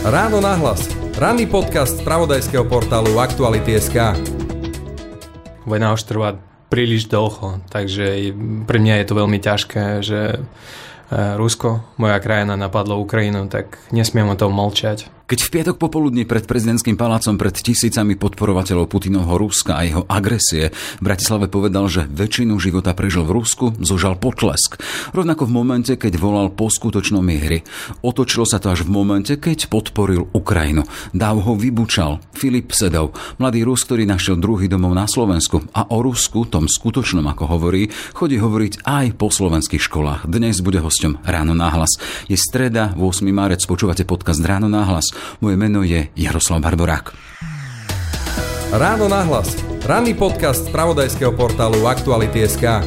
Ráno nahlas. Ranný podcast z pravodajského portálu Aktuality.sk Vojna už trvá príliš dlho, takže pre mňa je to veľmi ťažké, že eh, Rusko, moja krajina, napadlo Ukrajinu, tak nesmiem o tom mlčať. Keď v piatok popoludní pred prezidentským palácom pred tisícami podporovateľov Putinovho Ruska a jeho agresie v Bratislave povedal, že väčšinu života prežil v Rusku, zožal potlesk. Rovnako v momente, keď volal po skutočnom hry. Otočilo sa to až v momente, keď podporil Ukrajinu. Dáv ho vybučal Filip Sedov, mladý Rus, ktorý našiel druhý domov na Slovensku. A o Rusku, tom skutočnom, ako hovorí, chodí hovoriť aj po slovenských školách. Dnes bude hosťom Ráno náhlas. Je streda, 8. marec, počúvate podcast Ráno náhlas. Moje meno je Jaroslav Barborák. Ráno nahlas. Ranný podcast z pravodajského portálu Aktuality.sk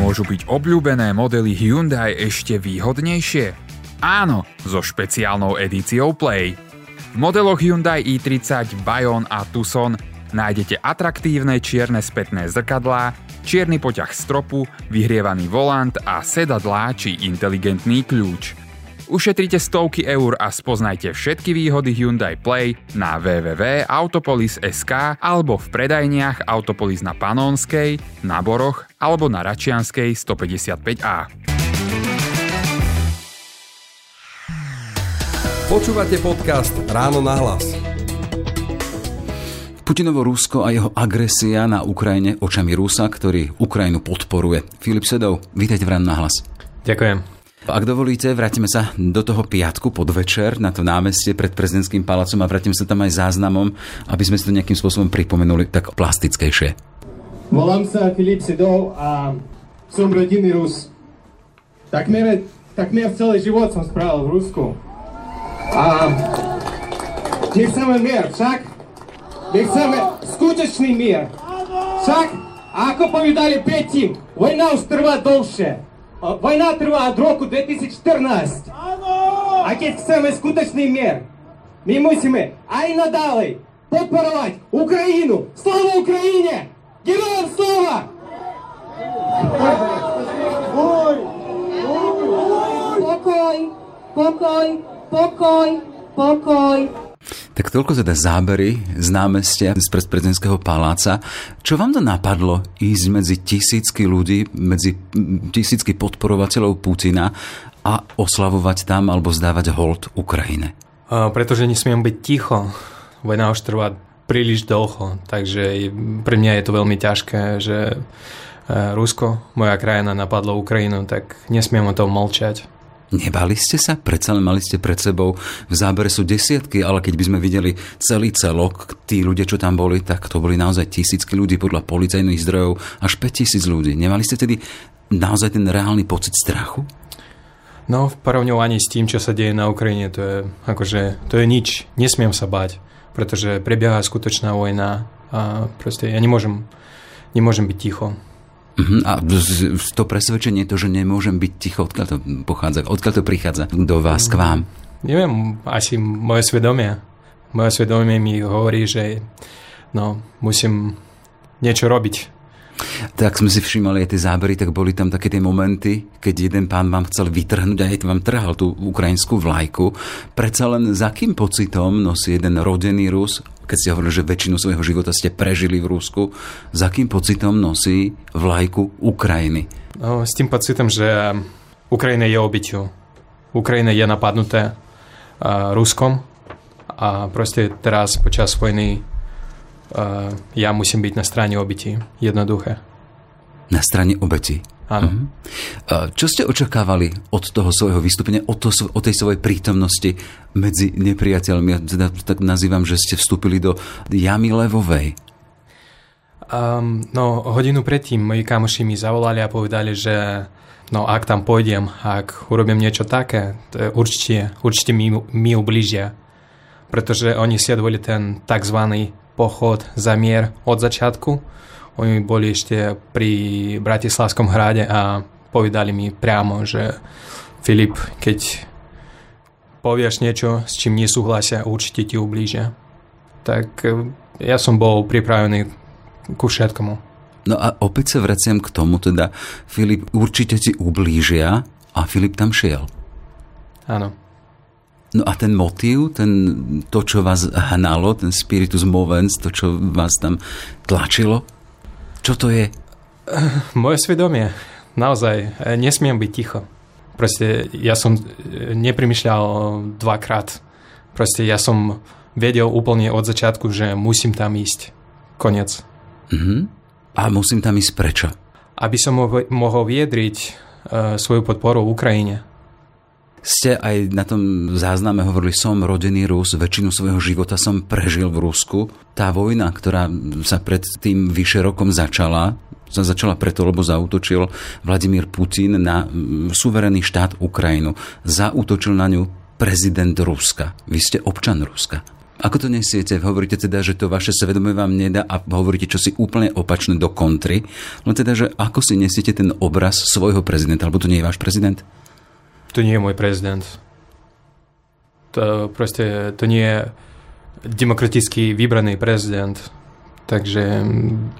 Môžu byť obľúbené modely Hyundai ešte výhodnejšie? Áno, so špeciálnou edíciou Play. V modeloch Hyundai i30, Bayon a Tucson nájdete atraktívne čierne spätné zrkadlá, čierny poťah stropu, vyhrievaný volant a sedadlá či inteligentný kľúč. Ušetrite stovky eur a spoznajte všetky výhody Hyundai Play na www.autopolis.sk alebo v predajniach Autopolis na Panonskej, na Boroch alebo na Račianskej 155A. Počúvate podcast Ráno nahlas. Putinovo Rusko a jeho agresia na Ukrajine očami Rusa, ktorý Ukrajinu podporuje. Filip Sedov, vítajte v Ráno nahlas. Ďakujem. Ak dovolíte, vrátime sa do toho piatku podvečer na to námestie pred prezidentským palácom a vrátime sa tam aj záznamom, aby sme si to nejakým spôsobom pripomenuli tak plastickejšie. Volám sa Filip Sedov a som rodinný Rus. Takmer, takmer celý život som spravil v Rusku. A my chceme mier, však? My chceme skutečný mier. Však? Ako povedali Petim, vojna už trvá dlhšie. Война трива року 2014. Якісь саме скуточний мир. Ми мусимо, а й надалі подпорувати Україну. Слава Україні! Героям слава! Покой, покой, покой, покой. Tak toľko teda zábery z námestia z prezidentského paláca. Čo vám to napadlo ísť medzi tisícky ľudí, medzi tisícky podporovateľov Putina a oslavovať tam alebo zdávať hold Ukrajine? A pretože nesmiem byť ticho. Vojna už trvá príliš dlho, takže pre mňa je to veľmi ťažké, že e, Rusko, moja krajina, napadlo Ukrajinu, tak nesmiem o tom mlčať. Nebali ste sa? Predsa len mali ste pred sebou, v zábere sú desiatky, ale keď by sme videli celý celok, tí ľudia, čo tam boli, tak to boli naozaj tisícky ľudí podľa policajných zdrojov, až 5000 ľudí. Nemali ste tedy naozaj ten reálny pocit strachu? No, v porovňovaní s tým, čo sa deje na Ukrajine, to je, akože, to je nič. Nesmiem sa bať, pretože prebieha skutočná vojna a proste ja nemôžem, nemôžem byť ticho. Uh-huh. A to presvedčenie, to, že nemôžem byť ticho, odkiaľ to pochádza, odkiaľ to prichádza do vás, k vám? Neviem, asi moje svedomie. Moje svedomie mi hovorí, že no, musím niečo robiť. Tak sme si všimali aj tie zábery, tak boli tam také tie momenty, keď jeden pán vám chcel vytrhnúť a aj vám trhal tú ukrajinskú vlajku. Predsa len za akým pocitom nosí jeden rodený Rus keď ste hovorili, že väčšinu svojho života ste prežili v Rusku, za akým pocitom nosí vlajku Ukrajiny? No, s tým pocitom, že Ukrajina je obyťou. Ukrajina je napadnuté uh, Ruskom a proste teraz počas vojny uh, ja musím byť na strane obyti. Jednoduché. Na strane obeti? Áno. Uh-huh. Čo ste očakávali od toho svojho vystúpenia, od, to, od tej svojej prítomnosti medzi nepriateľmi? Ja teda tak nazývam, že ste vstúpili do jamy levovej. Um, no, hodinu predtým moji kamoši mi zavolali a povedali, že no, ak tam pôjdem, ak urobím niečo také, to určite, určite mi, mi ubližia. Pretože oni sledovali ten tzv. pochod za mier od začiatku oni boli ešte pri Bratislavskom hrade a povedali mi priamo, že Filip, keď povieš niečo, s čím nesúhlasia, určite ti ublížia. Tak e, ja som bol pripravený ku všetkomu. No a opäť sa vraciam k tomu, teda Filip určite ti ublížia a Filip tam šiel. áno. No a ten motív, ten, to, čo vás hnalo, ten spiritus movens, to, čo vás tam tlačilo, čo to je? Moje svedomie. Naozaj, e, nesmiem byť ticho. Proste ja som e, neprimýšľal dvakrát. Proste ja som vedel úplne od začiatku, že musím tam ísť. Konec. Mhm. A musím tam ísť prečo? Aby som mohol viedriť uh, svoju podporu Ukrajine ste aj na tom zázname hovorili, som rodený Rus, väčšinu svojho života som prežil v Rusku. Tá vojna, ktorá sa pred tým vyše rokom začala, sa začala preto, lebo zautočil Vladimír Putin na mm, suverénny štát Ukrajinu. Zautočil na ňu prezident Ruska. Vy ste občan Ruska. Ako to nesiete? Hovoríte teda, že to vaše svedomie vám nedá a hovoríte čosi úplne opačné do kontry. No teda, že ako si nesiete ten obraz svojho prezidenta, alebo to nie je váš prezident? To nie je môj prezident. To proste, to nie je demokraticky vybraný prezident. Takže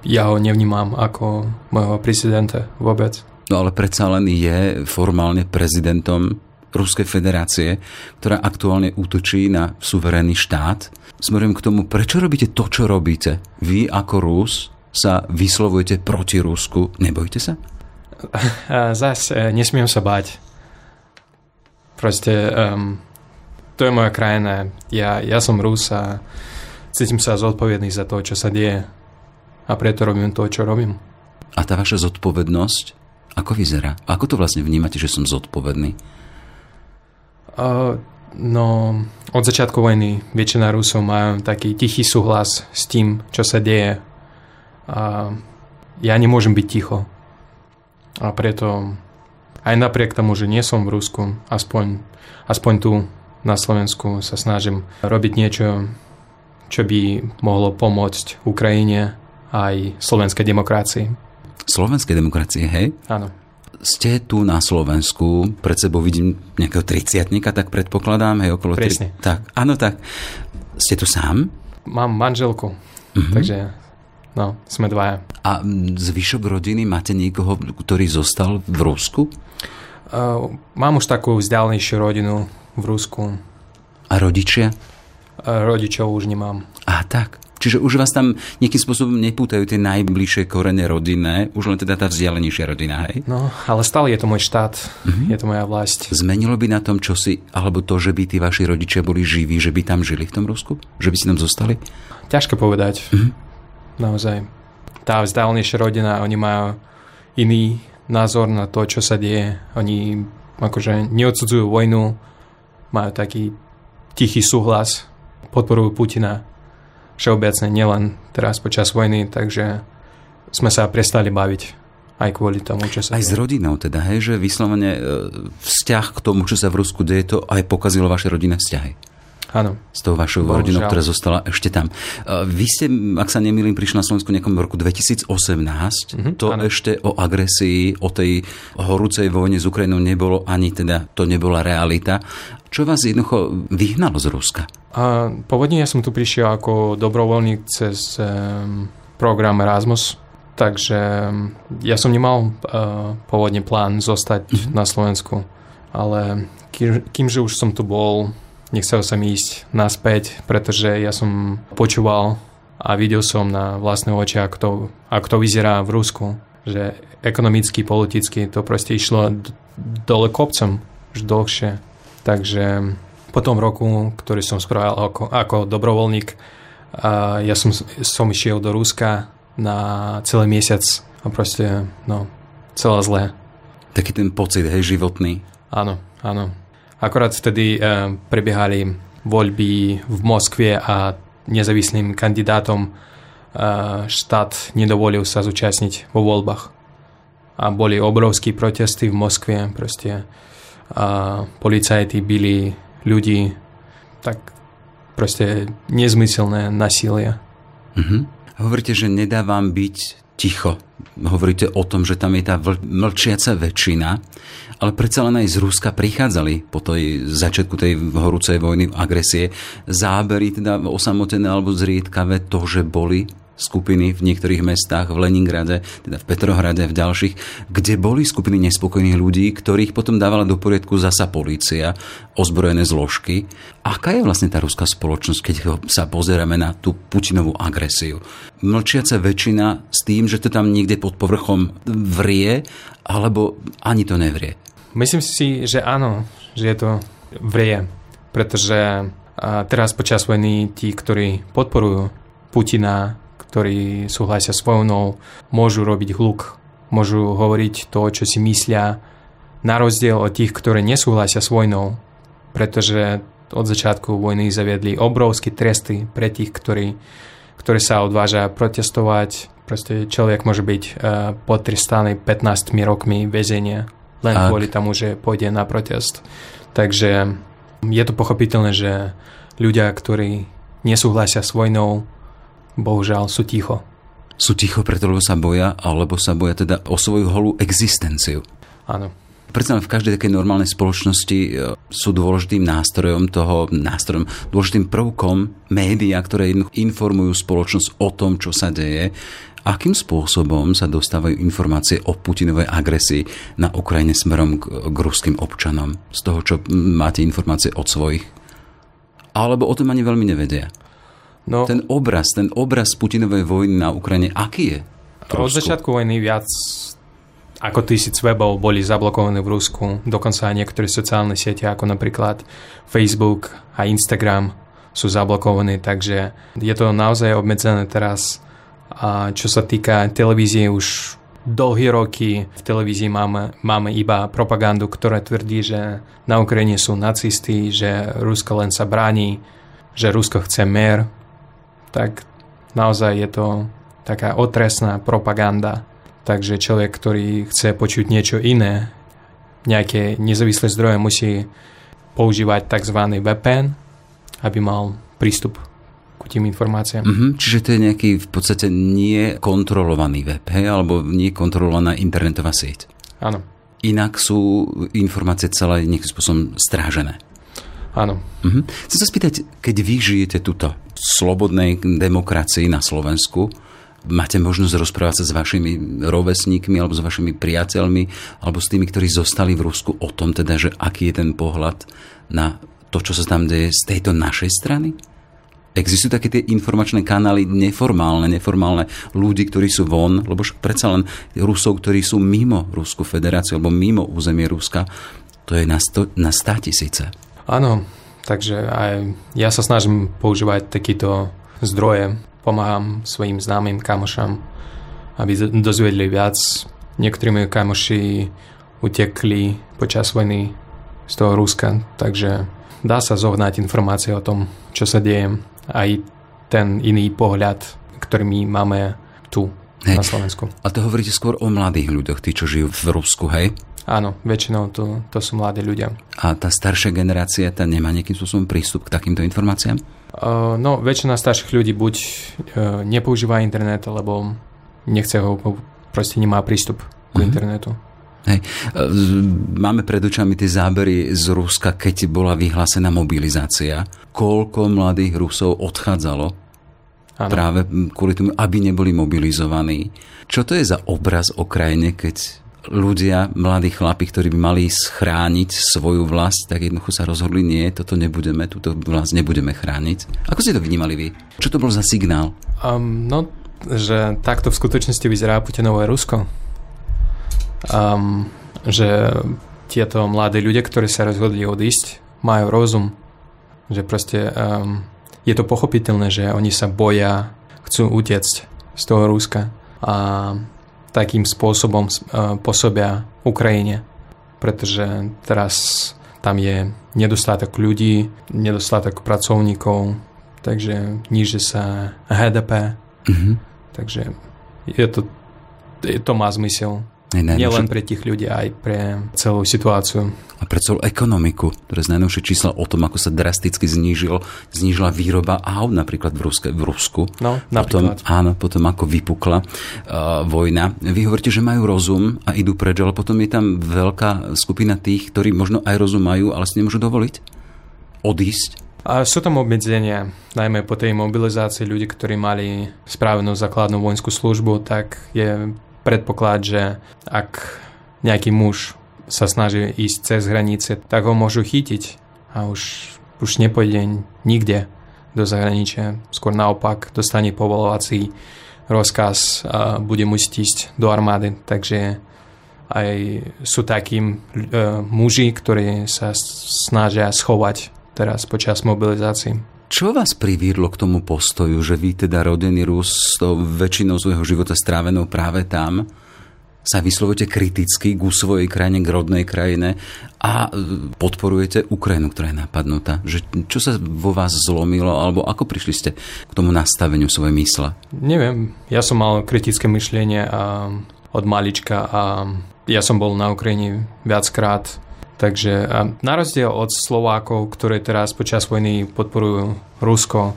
ja ho nevnímam ako môjho prezidenta vôbec. No ale predsa len je formálne prezidentom Ruskej federácie, ktorá aktuálne útočí na suverénny štát. Smerujem k tomu, prečo robíte to, čo robíte? Vy ako Rus sa vyslovujete proti Rusku. Nebojte sa? Zas e, nesmiem sa bať. Proste um, to je moja krajina. Ja, ja som Rus a cítim sa zodpovedný za to, čo sa deje. A preto robím to, čo robím. A tá vaša zodpovednosť, ako vyzerá? Ako to vlastne vnímate, že som zodpovedný? Uh, no, od začiatku vojny väčšina Rusov majú taký tichý súhlas s tým, čo sa deje. A ja nemôžem byť ticho. A preto aj napriek tomu, že nie som v Rusku, aspoň, aspoň tu na Slovensku sa snažím robiť niečo, čo by mohlo pomôcť Ukrajine aj slovenskej demokracii. Slovenskej demokracie, hej? Áno. Ste tu na Slovensku, pred sebou vidím nejakého triciatnika, tak predpokladám, hej, okolo... Presne. Tri... Tak, áno, tak. Ste tu sám? Mám manželku, uh-huh. takže No, sme dvaja. A zvyšok rodiny máte niekoho, ktorý zostal v Rusku? Uh, mám už takú vzdialnejšiu rodinu v Rusku. A rodičia? Uh, rodičov už nemám. A tak. Čiže už vás tam nejakým spôsobom nepútajú tie najbližšie korene rodinné, už len teda tá vzdialenejšia rodina, hej? No, ale stále je to môj štát, uh-huh. je to moja vlast. Zmenilo by na tom čosi, alebo to, že by tí vaši rodičia boli živí, že by tam žili v tom Rusku? Že by si tam zostali? Ťažko povedať. Uh-huh naozaj. Tá vzdialenejšia rodina, oni majú iný názor na to, čo sa deje. Oni akože neodsudzujú vojnu, majú taký tichý súhlas, podporujú Putina všeobecne, nielen teraz počas vojny, takže sme sa prestali baviť aj kvôli tomu, čo sa Aj deje. s rodinou teda, hej, že vyslovene e, vzťah k tomu, čo sa v Rusku deje, to aj pokazilo vaše rodinné vzťahy. Áno. S tou vašou Bohužiaľ. rodinou, ktorá zostala ešte tam. Vy ste, ak sa nemýlim, prišli na Slovensku nejakom roku 2018. Mm-hmm, to áno. ešte o agresii, o tej horúcej vojne s Ukrajinou nebolo ani teda, to nebola realita. Čo vás jednoducho vyhnalo z Ruska? A, pôvodne ja som tu prišiel ako dobrovoľník cez um, program Erasmus, takže ja som nemal uh, pôvodne plán zostať mm-hmm. na Slovensku, ale kým, kýmže už som tu bol nechcel som ísť naspäť, pretože ja som počúval a videl som na vlastné oči, ako to, ako to vyzerá v Rusku. Že ekonomicky, politicky to proste išlo dole kopcom už dlhšie. Takže po tom roku, ktorý som spravil ako, ako dobrovoľník, a ja som, som išiel do Ruska na celý mesiac a proste, no, celé zlé. Taký ten pocit, hej, životný. Áno, áno. Akorát vtedy uh, prebiehali voľby v Moskve a nezávislým kandidátom uh, štát nedovolil sa zúčastniť vo voľbách. A boli obrovské protesty v Moskve, proste a policajti byli ľudí, tak proste nezmyselné nasilie. Uh-huh. Hovoríte, že nedá byť ticho. Hovoríte o tom, že tam je tá vl- mlčiaca väčšina, ale predsa len aj z Ruska prichádzali po tej začiatku tej horúcej vojny, agresie, zábery teda osamotené alebo zriedkavé to, že boli skupiny v niektorých mestách, v Leningrade, teda v Petrohrade, v ďalších, kde boli skupiny nespokojných ľudí, ktorých potom dávala do poriadku zasa polícia, ozbrojené zložky. Aká je vlastne tá ruská spoločnosť, keď sa pozeráme na tú Putinovú agresiu? Mlčiaca väčšina s tým, že to tam niekde pod povrchom vrie, alebo ani to nevrie? Myslím si, že áno, že je to vrie, pretože teraz počas vojny tí, ktorí podporujú Putina, ktorí súhlasia s vojnou, môžu robiť hluk, môžu hovoriť to, čo si myslia, na rozdiel od tých, ktorí nesúhlasia s vojnou, pretože od začiatku vojny zaviedli obrovské tresty pre tých, ktorí, ktorí sa odvážia protestovať. Proste človek môže byť uh, potrestaný 15 rokmi väzenia len Ak. kvôli tomu, že pôjde na protest. Takže je to pochopiteľné, že ľudia, ktorí nesúhlasia s vojnou, bohužiaľ sú ticho. Sú ticho preto, lebo sa boja, alebo sa boja teda o svoju holú existenciu. Áno. Predsa v každej takej normálnej spoločnosti e, sú dôležitým nástrojom toho, nástrojom, dôležitým prvkom médiá, ktoré informujú spoločnosť o tom, čo sa deje. Akým spôsobom sa dostávajú informácie o Putinovej agresii na Ukrajine smerom k, k ruským občanom? Z toho, čo máte informácie od svojich? Alebo o tom ani veľmi nevedia? No, ten obraz, ten obraz Putinovej vojny na Ukrajine, aký je? Od začiatku vojny viac ako tisíc webov boli zablokované v Rusku, dokonca aj niektoré sociálne siete, ako napríklad Facebook a Instagram sú zablokované, takže je to naozaj obmedzené teraz. A čo sa týka televízie, už dlhé roky v televízii máme, máme iba propagandu, ktorá tvrdí, že na Ukrajine sú nacisti, že Rusko len sa bráni, že Rusko chce mer, tak naozaj je to taká otresná propaganda. Takže človek, ktorý chce počuť niečo iné, nejaké nezávislé zdroje, musí používať tzv. VPN, aby mal prístup k tým informáciám. Mm-hmm, čiže to je nejaký v podstate nekontrolovaný web, hej, alebo nekontrolovaná internetová sieť. Áno. Inak sú informácie celé nejakým spôsobom strážené. Áno. Mm-hmm. Chcem sa spýtať, keď vy žijete tuto, v slobodnej demokracii na Slovensku, máte možnosť rozprávať sa s vašimi rovesníkmi alebo s vašimi priateľmi alebo s tými, ktorí zostali v Rusku o tom teda, že aký je ten pohľad na to, čo sa tam deje z tejto našej strany? Existujú také tie informačné kanály neformálne, neformálne ľudí, ktorí sú von, lebo predsa len Rusov, ktorí sú mimo Rusku federáciu alebo mimo územie Ruska, to je na, sto, na 100 tisíce. Áno, takže aj ja sa snažím používať takýto zdroje. Pomáham svojim známym kamošom, aby dozvedli viac. Niektorí moji kamoši utekli počas vojny z toho Ruska, takže dá sa zohnať informácie o tom, čo sa deje. Aj ten iný pohľad, ktorý my máme tu hej. na Slovensku. A to hovoríte skôr o mladých ľuďoch, tí, čo žijú v Rusku, hej? Áno, väčšinou to, to sú mladí ľudia. A tá staršia generácia, tá nemá nejakým spôsobom prístup k takýmto informáciám? Uh, no, väčšina starších ľudí buď uh, nepoužíva internet, alebo nechce ho, proste nemá prístup k uh-huh. internetu. Hej. Máme pred očami tie zábery z Ruska, keď bola vyhlásená mobilizácia. Koľko mladých Rusov odchádzalo ano. práve kvôli tomu, aby neboli mobilizovaní. Čo to je za obraz o krajine, keď ľudia, mladí chlapi, ktorí by mali schrániť svoju vlast, tak jednoducho sa rozhodli, nie, toto nebudeme, túto vlast nebudeme chrániť. Ako ste to vnímali vy? Čo to bol za signál? Um, no, že takto v skutočnosti vyzerá Putinové Rusko. Um, že tieto mladí ľudia, ktorí sa rozhodli odísť, majú rozum. Že proste um, je to pochopiteľné, že oni sa boja, chcú utiecť z toho Ruska. A takým spôsobom e, pôsobia Ukrajine. Pretože teraz tam je nedostatok ľudí, nedostatok pracovníkov, takže níže sa HDP. Mm-hmm. Takže je to, je to má zmysel. Nielen pre tých ľudí, aj pre celú situáciu. A pre celú ekonomiku, ktoré z najnovšie čísla o tom, ako sa drasticky znížil, znížila výroba aut napríklad v, Ruske, v Rusku. No, napríklad. Potom, áno, potom ako vypukla uh, vojna. Vy hovoríte, že majú rozum a idú preč, ale potom je tam veľká skupina tých, ktorí možno aj rozum majú, ale si nemôžu dovoliť odísť A sú tam obmedzenia, najmä po tej mobilizácii ľudí, ktorí mali spravenú základnú vojenskú službu, tak je predpoklad, že ak nejaký muž sa snaží ísť cez hranice, tak ho môžu chytiť a už, už nepôjde nikde do zahraničia. Skôr naopak dostane povolovací rozkaz a bude musieť ísť do armády. Takže aj sú takí e, muži, ktorí sa snažia schovať teraz počas mobilizácií. Čo vás priviedlo k tomu postoju, že vy teda rodený Rus s väčšinou svojho života strávenou práve tam, sa vyslovujete kriticky ku svojej krajine, k rodnej krajine a e, podporujete Ukrajinu, ktorá je napadnutá. Že, čo sa vo vás zlomilo, alebo ako prišli ste k tomu nastaveniu svojej mysle? Neviem, ja som mal kritické myšlenie a od malička a ja som bol na Ukrajine viackrát Takže na rozdiel od Slovákov, ktoré teraz počas vojny podporujú Rusko,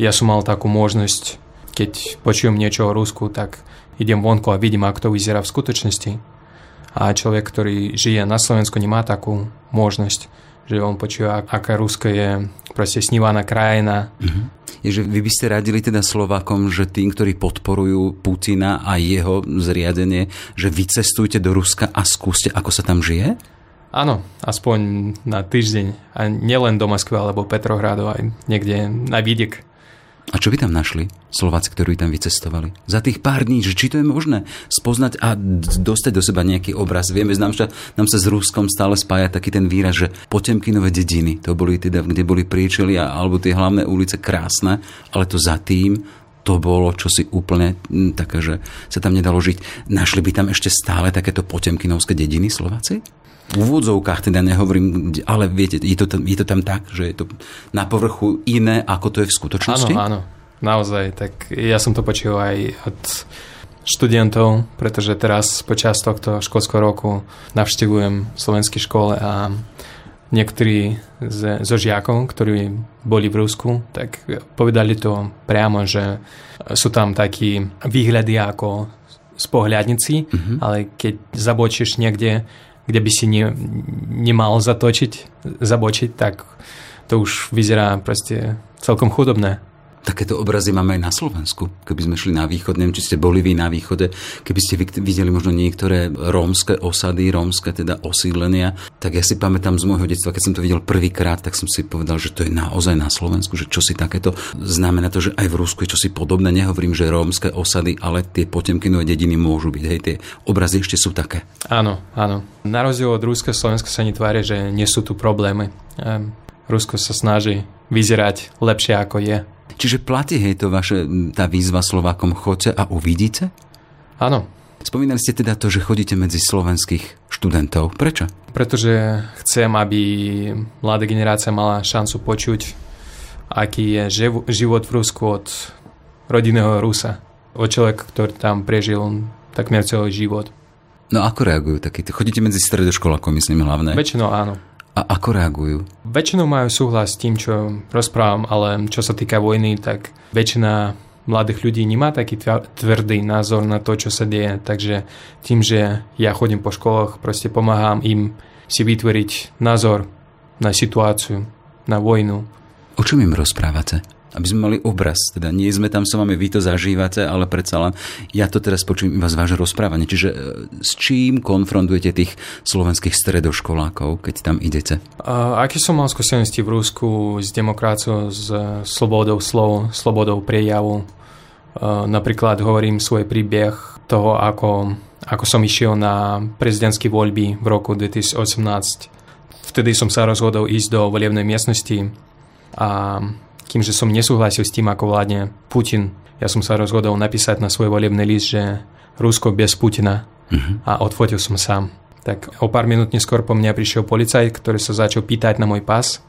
ja som mal takú možnosť, keď počujem niečo o Rusku, tak idem vonku a vidím, ako to vyzerá v skutočnosti. A človek, ktorý žije na Slovensku, nemá takú možnosť, že on počuje, aká Rusko je proste snívaná krajina. Uh-huh. Je, že vy by ste radili teda Slovákom, že tým, ktorí podporujú Putina a jeho zriadenie, že vycestujte do Ruska a skúste, ako sa tam žije? Áno, aspoň na týždeň. A nielen do Moskvy alebo Petrohradu, aj niekde na vidiek. A čo by tam našli Slováci, ktorí tam vycestovali? Za tých pár dní, že či to je možné spoznať a dostať do seba nejaký obraz. Vieme, nám sa, nám sa s Ruskom stále spája taký ten výraz, že Potemkinové dediny, to boli teda, kde boli priečelia alebo tie hlavné ulice krásne, ale to za tým to bolo čosi úplne také, že sa tam nedalo žiť. Našli by tam ešte stále takéto potemkinovské dediny Slováci? v úvodzovkách teda nehovorím, ale viete, je to, tam, je to tam tak, že je to na povrchu iné, ako to je v skutočnosti? Áno, áno, naozaj. Tak ja som to počul aj od študentov, pretože teraz počas tohto školského roku navštevujem slovenský škole a niektorí z, zo žiakov, ktorí boli v Rusku, tak povedali to priamo, že sú tam takí výhľady ako z pohľadnici, mm-hmm. ale keď zabočíš niekde kde by si ne, nemal zatočiť, zabočiť, tak to už vyzerá proste celkom chudobné. Takéto obrazy máme aj na Slovensku. Keby sme šli na východ, neviem, či ste boli vy na východe, keby ste videli možno niektoré rómske osady, rómske teda osídlenia, tak ja si pamätám z môjho detstva, keď som to videl prvýkrát, tak som si povedal, že to je naozaj na Slovensku, že čo si takéto znamená to, že aj v Rusku je čosi podobné. Nehovorím, že rómske osady, ale tie potemkinové dediny môžu byť. Hej, tie obrazy ešte sú také. Áno, áno. Na rozdiel od Ruska, Slovenska sa netvária, že nie sú tu problémy. Ehm, Rusko sa snaží vyzerať lepšie ako je. Čiže platí hej to vaše, tá výzva Slovákom, chodte a uvidíte? Áno. Spomínali ste teda to, že chodíte medzi slovenských študentov. Prečo? Pretože chcem, aby mladá generácia mala šancu počuť, aký je život v Rusku od rodinného Rusa. Od človeka, ktorý tam prežil takmer celý život. No ako reagujú takíto? Chodíte medzi stredoškolákov, myslím, hlavne? Väčšinou áno. A ako reagujú? Väčšinou majú súhlas s tým, čo rozprávam, ale čo sa týka vojny, tak väčšina mladých ľudí nemá taký tvrdý názor na to, čo sa deje. Takže tým, že ja chodím po školách, proste pomáham im si vytvoriť názor na situáciu, na vojnu. O čom im rozprávate? Aby sme mali obraz. Teda nie sme tam s vami, vy to zažívate, ale predsa len ja to teraz počujem iba z vášho rozprávania. Čiže e, s čím konfrontujete tých slovenských stredoškolákov, keď tam idete? A, aký som mal skúsenosti v Rusku s demokraciou, s slobodou slov, slobodou prejavu. A, napríklad hovorím svoj príbeh toho, ako, ako som išiel na prezidentské voľby v roku 2018. Vtedy som sa rozhodol ísť do volebnej miestnosti a kým že som nesúhlasil s tým, ako vládne Putin, ja som sa rozhodol napísať na svoj volebný list, že Rusko bez Putina uh-huh. a odfotil som sám. Tak o pár minút neskôr po mňa prišiel policajt, ktorý sa začal pýtať na môj pas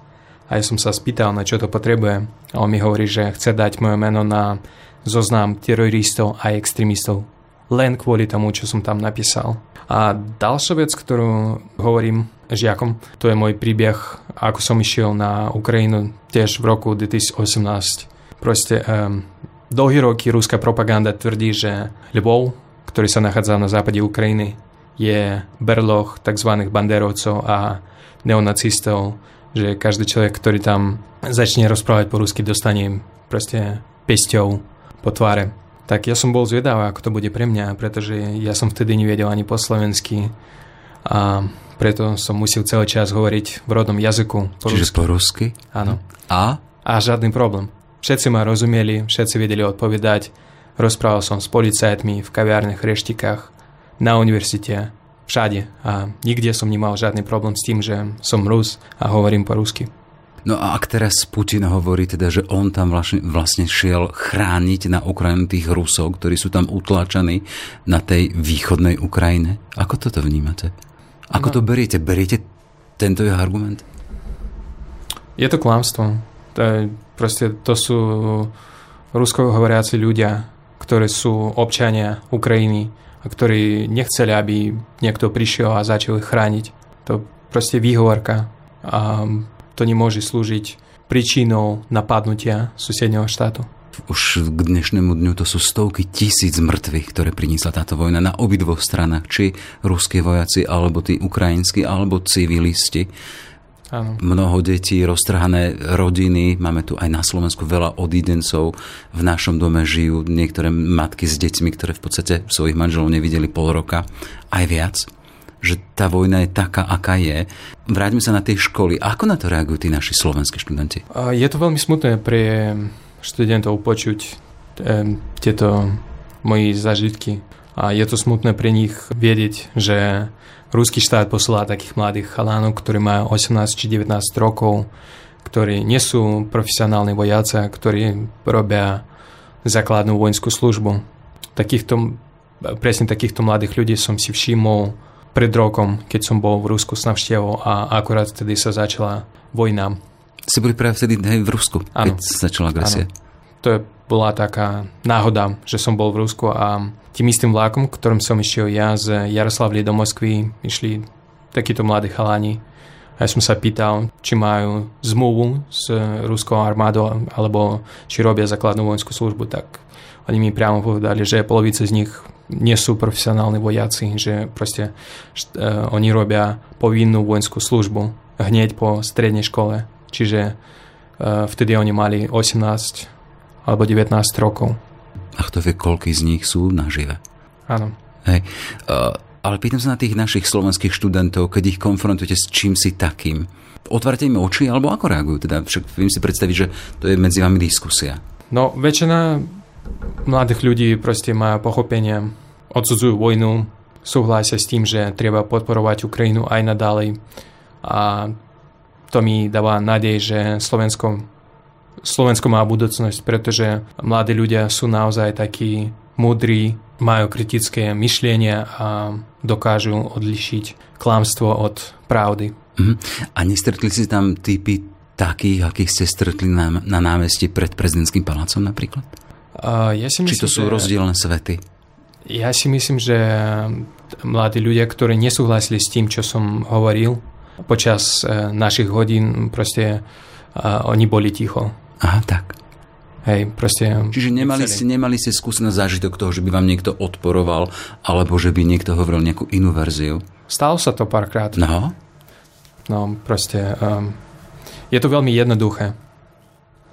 a ja som sa spýtal, na čo to potrebuje. A on mi hovorí, že chce dať moje meno na zoznam teroristov a extrémistov. Len kvôli tomu, čo som tam napísal. A ďalšia vec, ktorú hovorím žiakom, to je môj príbeh, ako som išiel na Ukrajinu tiež v roku 2018. Proste um, dlhý roky ruská propaganda tvrdí, že Lvov, ktorý sa nachádza na západe Ukrajiny, je berloch tzv. banderovcov a neonacistov, že každý človek, ktorý tam začne rozprávať po rusky, dostane proste pesťou po tváre. Tak ja som bol zvedavý, ako to bude pre mňa, pretože ja som vtedy nevedel ani po slovensky a preto som musel celý čas hovoriť v rodnom jazyku. Po Čiže rusky. po rusky? Áno. A? A žiadny problém. Všetci ma rozumeli, všetci vedeli odpovedať. Rozprával som s policajtmi v kaviárnych reštikách, na univerzite, všade. A nikde som nemal žiadny problém s tým, že som Rus a hovorím po rusky. No a ak teraz Putin hovorí teda, že on tam vlastne, vlastne šiel chrániť na Ukrajinu tých Rusov, ktorí sú tam utláčaní na tej východnej Ukrajine, ako toto vnímate? Ako no. to beriete? Beriete tento jeho argument? Je to klamstvo. To, je, proste, to sú ruskohovoriaci ľudia, ktorí sú občania Ukrajiny a ktorí nechceli, aby niekto prišiel a začal ich chrániť. To proste výhovorka. A to nemôže slúžiť príčinou napadnutia susedného štátu. Už k dnešnému dňu to sú stovky tisíc mŕtvych, ktoré priniesla táto vojna na obidvoch stranách, či ruskí vojaci, alebo tí ukrajinskí, alebo civilisti. Áno. Mnoho detí, roztrhané rodiny, máme tu aj na Slovensku veľa odídencov, v našom dome žijú niektoré matky s deťmi, ktoré v podstate svojich manželov nevideli pol roka, aj viac že tá vojna je taká, aká je. Vráťme sa na tie školy. Ako na to reagujú tí naši slovenskí študenti? Je to veľmi smutné pre študentov počuť tieto moji zažitky. A je to smutné pre nich vedieť, že ruský štát posiela takých mladých chalánov, ktorí majú 18 či 19 rokov, ktorí nie sú profesionálni vojaci, ktorí robia základnú vojenskú službu. Takýchto, presne takýchto mladých ľudí som si všimol pred rokom, keď som bol v Rusku s navštevou a akurát vtedy sa začala vojna. Si boli práve vtedy v Rusku, ano. keď sa začala agresia. Ano. To je, bola taká náhoda, že som bol v Rusku a tým istým vlákom, ktorom som išiel ja z Jaroslavly do Moskvy, išli takíto mladí chalani. A ja som sa pýtal, či majú zmluvu s ruskou armádou, alebo či robia základnú vojenskú službu, tak oni mi priamo povedali, že polovica z nich nie sú profesionálni vojaci, že proste uh, oni robia povinnú vojenskú službu hneď po strednej škole. Čiže uh, vtedy oni mali 18 alebo 19 rokov. A kto vie, koľký z nich sú nažive? Áno. Hej. Uh, ale pýtam sa na tých našich slovenských študentov, keď ich konfrontujete s čím si takým. Otvárate im oči, alebo ako reagujú? Teda však viem si predstaviť, že to je medzi vami diskusia. No, väčšina mladých ľudí proste má pochopenie, odsudzujú vojnu, súhlasia s tým, že treba podporovať Ukrajinu aj naďalej. A to mi dáva nádej, že Slovensko, Slovensko má budúcnosť, pretože mladí ľudia sú naozaj takí múdri, majú kritické myšlienie a dokážu odlišiť klamstvo od pravdy. Mm. A nestretli si tam typy takých, akých ste stretli na, na námestí pred prezidentským palácom napríklad? Ja si myslím, Či to sú že, rozdielne svety? Ja si myslím, že mladí ľudia, ktorí nesúhlasili s tým, čo som hovoril počas uh, našich hodín, proste uh, oni boli ticho. Aha, tak. Hej, proste... Čiže nemali ste, nemali ste skúsenosť zážitok toho, že by vám niekto odporoval, alebo že by niekto hovoril nejakú inú verziu? Stalo sa to párkrát. No? No, proste... Um, je to veľmi jednoduché.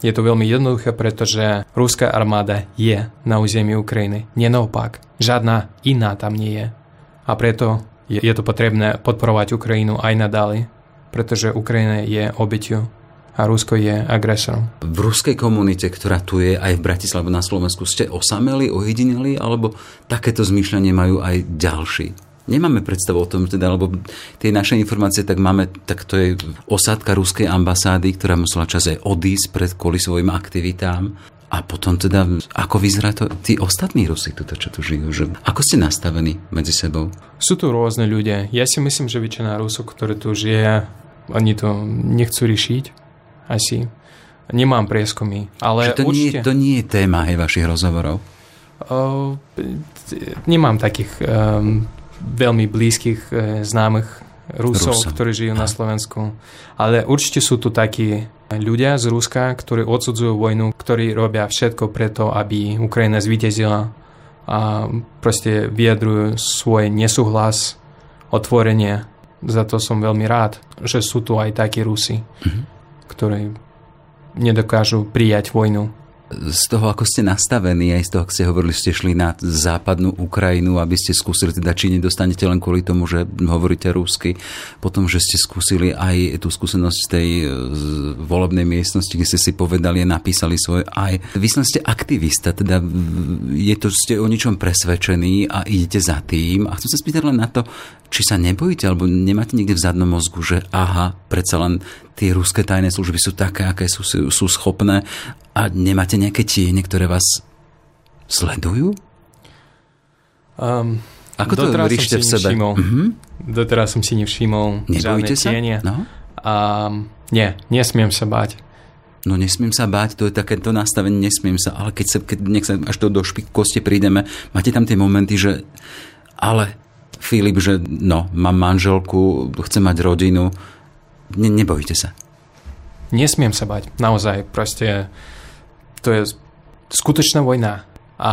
Je to veľmi jednoduché, pretože ruská armáda je na území Ukrajiny. Nie naopak. Žiadna iná tam nie je. A preto je, je to potrebné podporovať Ukrajinu aj nadále, pretože Ukrajina je obeťou a Rusko je agresorom. V ruskej komunite, ktorá tu je aj v Bratislave na Slovensku, ste osameli, ojedineli, alebo takéto zmýšľanie majú aj ďalší? Nemáme predstavu o tom, teda, lebo tie naše informácie, tak máme, tak to je osádka ruskej ambasády, ktorá musela čas aj odísť pred kvôli svojim aktivitám. A potom teda, ako vyzerá to tí ostatní Rusi, tuto, čo tu žijú? Že, ako ste nastavení medzi sebou? Sú tu rôzne ľudia. Ja si myslím, že väčšina Rusov, ktorí tu žije, oni to nechcú riešiť. Asi. Nemám prieskumy. Ale to, určite... nie, to nie je téma hej, vašich rozhovorov? Uh, nemám takých um, veľmi blízkych e, známych Rusov, Rusa. ktorí žijú na Slovensku. Ale určite sú tu takí ľudia z Ruska, ktorí odsudzujú vojnu, ktorí robia všetko preto, aby Ukrajina zvíťazila a proste vyjadrujú svoj nesúhlas, otvorenie za to som veľmi rád, že sú tu aj takí Rusi, mm-hmm. ktorí nedokážu prijať vojnu z toho, ako ste nastavení, aj z toho, ako ste hovorili, ste šli na západnú Ukrajinu, aby ste skúsili, teda či nedostanete len kvôli tomu, že hovoríte rúsky, potom, že ste skúsili aj tú skúsenosť tej e, volebnej miestnosti, kde ste si povedali a napísali svoje aj. Vy ste aktivista, teda je to, ste o ničom presvedčení a idete za tým. A chcem sa spýtať len na to, či sa nebojíte, alebo nemáte niekde v zadnom mozgu, že aha, predsa len tie ruské tajné služby sú také, aké sú, sú schopné a nemáte nejaké tiene, ktoré vás sledujú? Um, Ako to ríšte v sebe? Mm-hmm. Doteraz som si nevšimol žiadne sa? tiene. No? Um, nie, nesmiem sa báť. No nesmiem sa báť, to je takéto nastavenie, nesmiem sa, ale keď sa, keď nech sa až to do špikosti prídeme, máte tam tie momenty, že ale Filip, že no, mám manželku, chcem mať rodinu. Ne, nebojíte sa. Nesmiem sa bať. Naozaj, proste to je skutočná vojna. A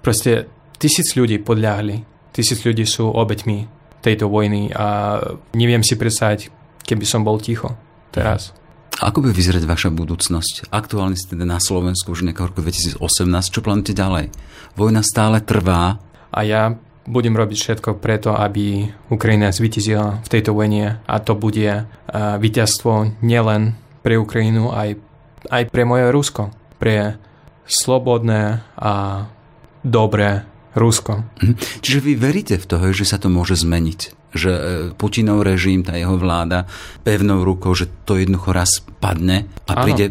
proste tisíc ľudí podľahli. Tisíc ľudí sú obeťmi tejto vojny a neviem si predstaviť, keby som bol ticho teraz. Ako by vyzerať vaša budúcnosť? Aktuálne ste teda na Slovensku už nejakého roku 2018. Čo plánujete ďalej? Vojna stále trvá. A ja budem robiť všetko preto, aby Ukrajina zvytizila v tejto vojne a to bude uh, víťazstvo nielen pre Ukrajinu, aj, aj pre moje Rusko. Pre slobodné a dobré Rusko. Mhm. Čiže vy veríte v toho, že sa to môže zmeniť? Že e, Putinov režim, tá jeho vláda pevnou rukou, že to jednoducho raz padne a ano. príde,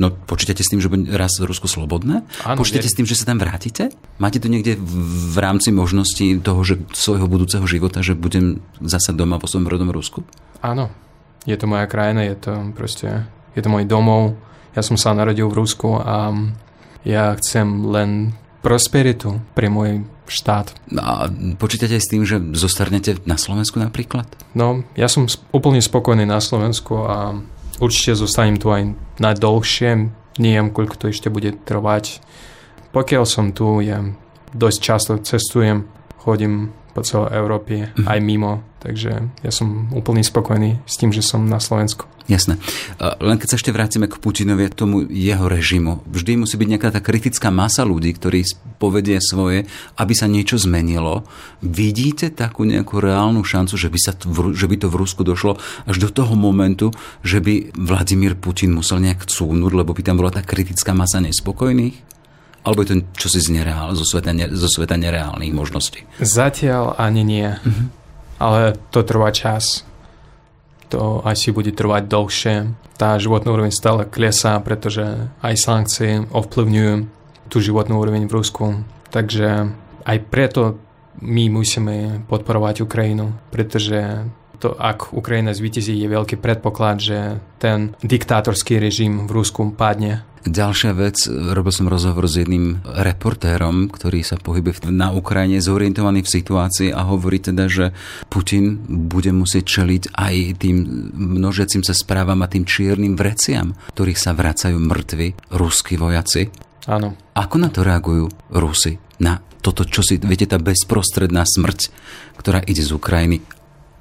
no počítate s tým, že bude raz Rusko slobodné? Ano, počítate je... s tým, že sa tam vrátite? Máte to niekde v rámci možnosti toho, že svojho budúceho života, že budem zasa doma vo svojom rodom Rusku? Áno, je to moja krajina, je to proste, je to môj domov, ja som sa narodil v Rusku a ja chcem len prosperitu pre môj štát. No a počítate aj s tým, že zostarnete na Slovensku napríklad? No, ja som úplne spokojný na Slovensku a určite zostanem tu aj na dlhšie. Neviem, koľko to ešte bude trvať. Pokiaľ som tu, ja dosť často cestujem, chodím po celej Európe, mm. aj mimo. Takže ja som úplne spokojný s tým, že som na Slovensku. Jasné. Len keď sa ešte vrátime k Putinovi, tomu jeho režimu, vždy musí byť nejaká tá kritická masa ľudí, ktorí povedia svoje, aby sa niečo zmenilo. Vidíte takú nejakú reálnu šancu, že by, sa to, že by to v Rusku došlo až do toho momentu, že by Vladimír Putin musel nejak cúvnuť, lebo by tam bola tá kritická masa nespokojných? Alebo je to čosi z nereál, zo, sveta, ne, zo sveta nereálnych možností? Zatiaľ ani nie. Mm-hmm. Ale to trvá čas. To asi bude trvať dlhšie. Tá životná úroveň stále klesá, pretože aj sankcie ovplyvňujú tú životnú úroveň v Rusku. Takže aj preto my musíme podporovať Ukrajinu, pretože to, ak Ukrajina zvítezí, je veľký predpoklad, že ten diktátorský režim v Rusku padne. Ďalšia vec, robil som rozhovor s jedným reportérom, ktorý sa pohybuje na Ukrajine, zorientovaný v situácii a hovorí teda, že Putin bude musieť čeliť aj tým množiacim sa správam a tým čiernym vreciam, ktorých sa vracajú mŕtvi ruskí vojaci. Áno. Ako na to reagujú Rusy? Na toto, čo si, viete, tá bezprostredná smrť, ktorá ide z Ukrajiny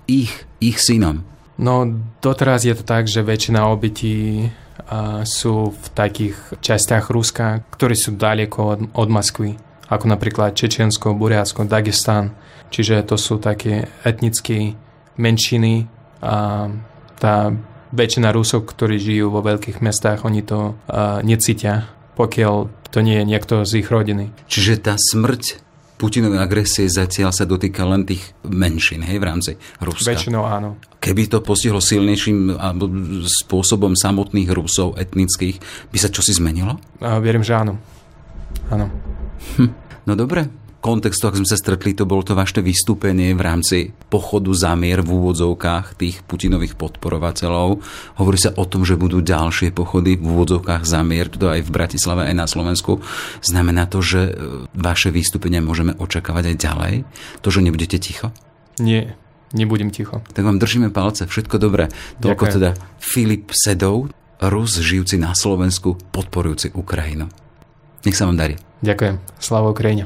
ich, ich synom? No, doteraz je to tak, že väčšina obetí sú v takých častiach Ruska, ktoré sú ďaleko od, od Moskvy, ako napríklad Čečensko, Buriacko, Dagestan. Čiže to sú také etnické menšiny a tá väčšina Rusov, ktorí žijú vo veľkých mestách, oni to uh, necítia, pokiaľ to nie je niekto z ich rodiny. Čiže tá smrť Putinovej agresie zatiaľ sa dotýka len tých menšín, hej, v rámci Ruska. Väčšinou áno. Keby to postihlo silnejším spôsobom samotných Rusov etnických, by sa čosi zmenilo? A verím, že áno. Áno. Hm. No dobre, kontextu, ak sme sa stretli, to bolo to vaše vystúpenie v rámci pochodu zamier v úvodzovkách tých Putinových podporovateľov. Hovorí sa o tom, že budú ďalšie pochody v úvodzovkách zamier, to aj v Bratislave, aj na Slovensku. Znamená to, že e, vaše vystúpenia môžeme očakávať aj ďalej? To, že nebudete ticho? Nie, nebudem ticho. Tak vám držíme palce, všetko dobré. Toľko Ďakujem. teda Filip Sedov, Rus žijúci na Slovensku, podporujúci Ukrajinu. Nech sa vám darí. Ďakujem. Sláva Ukrajine.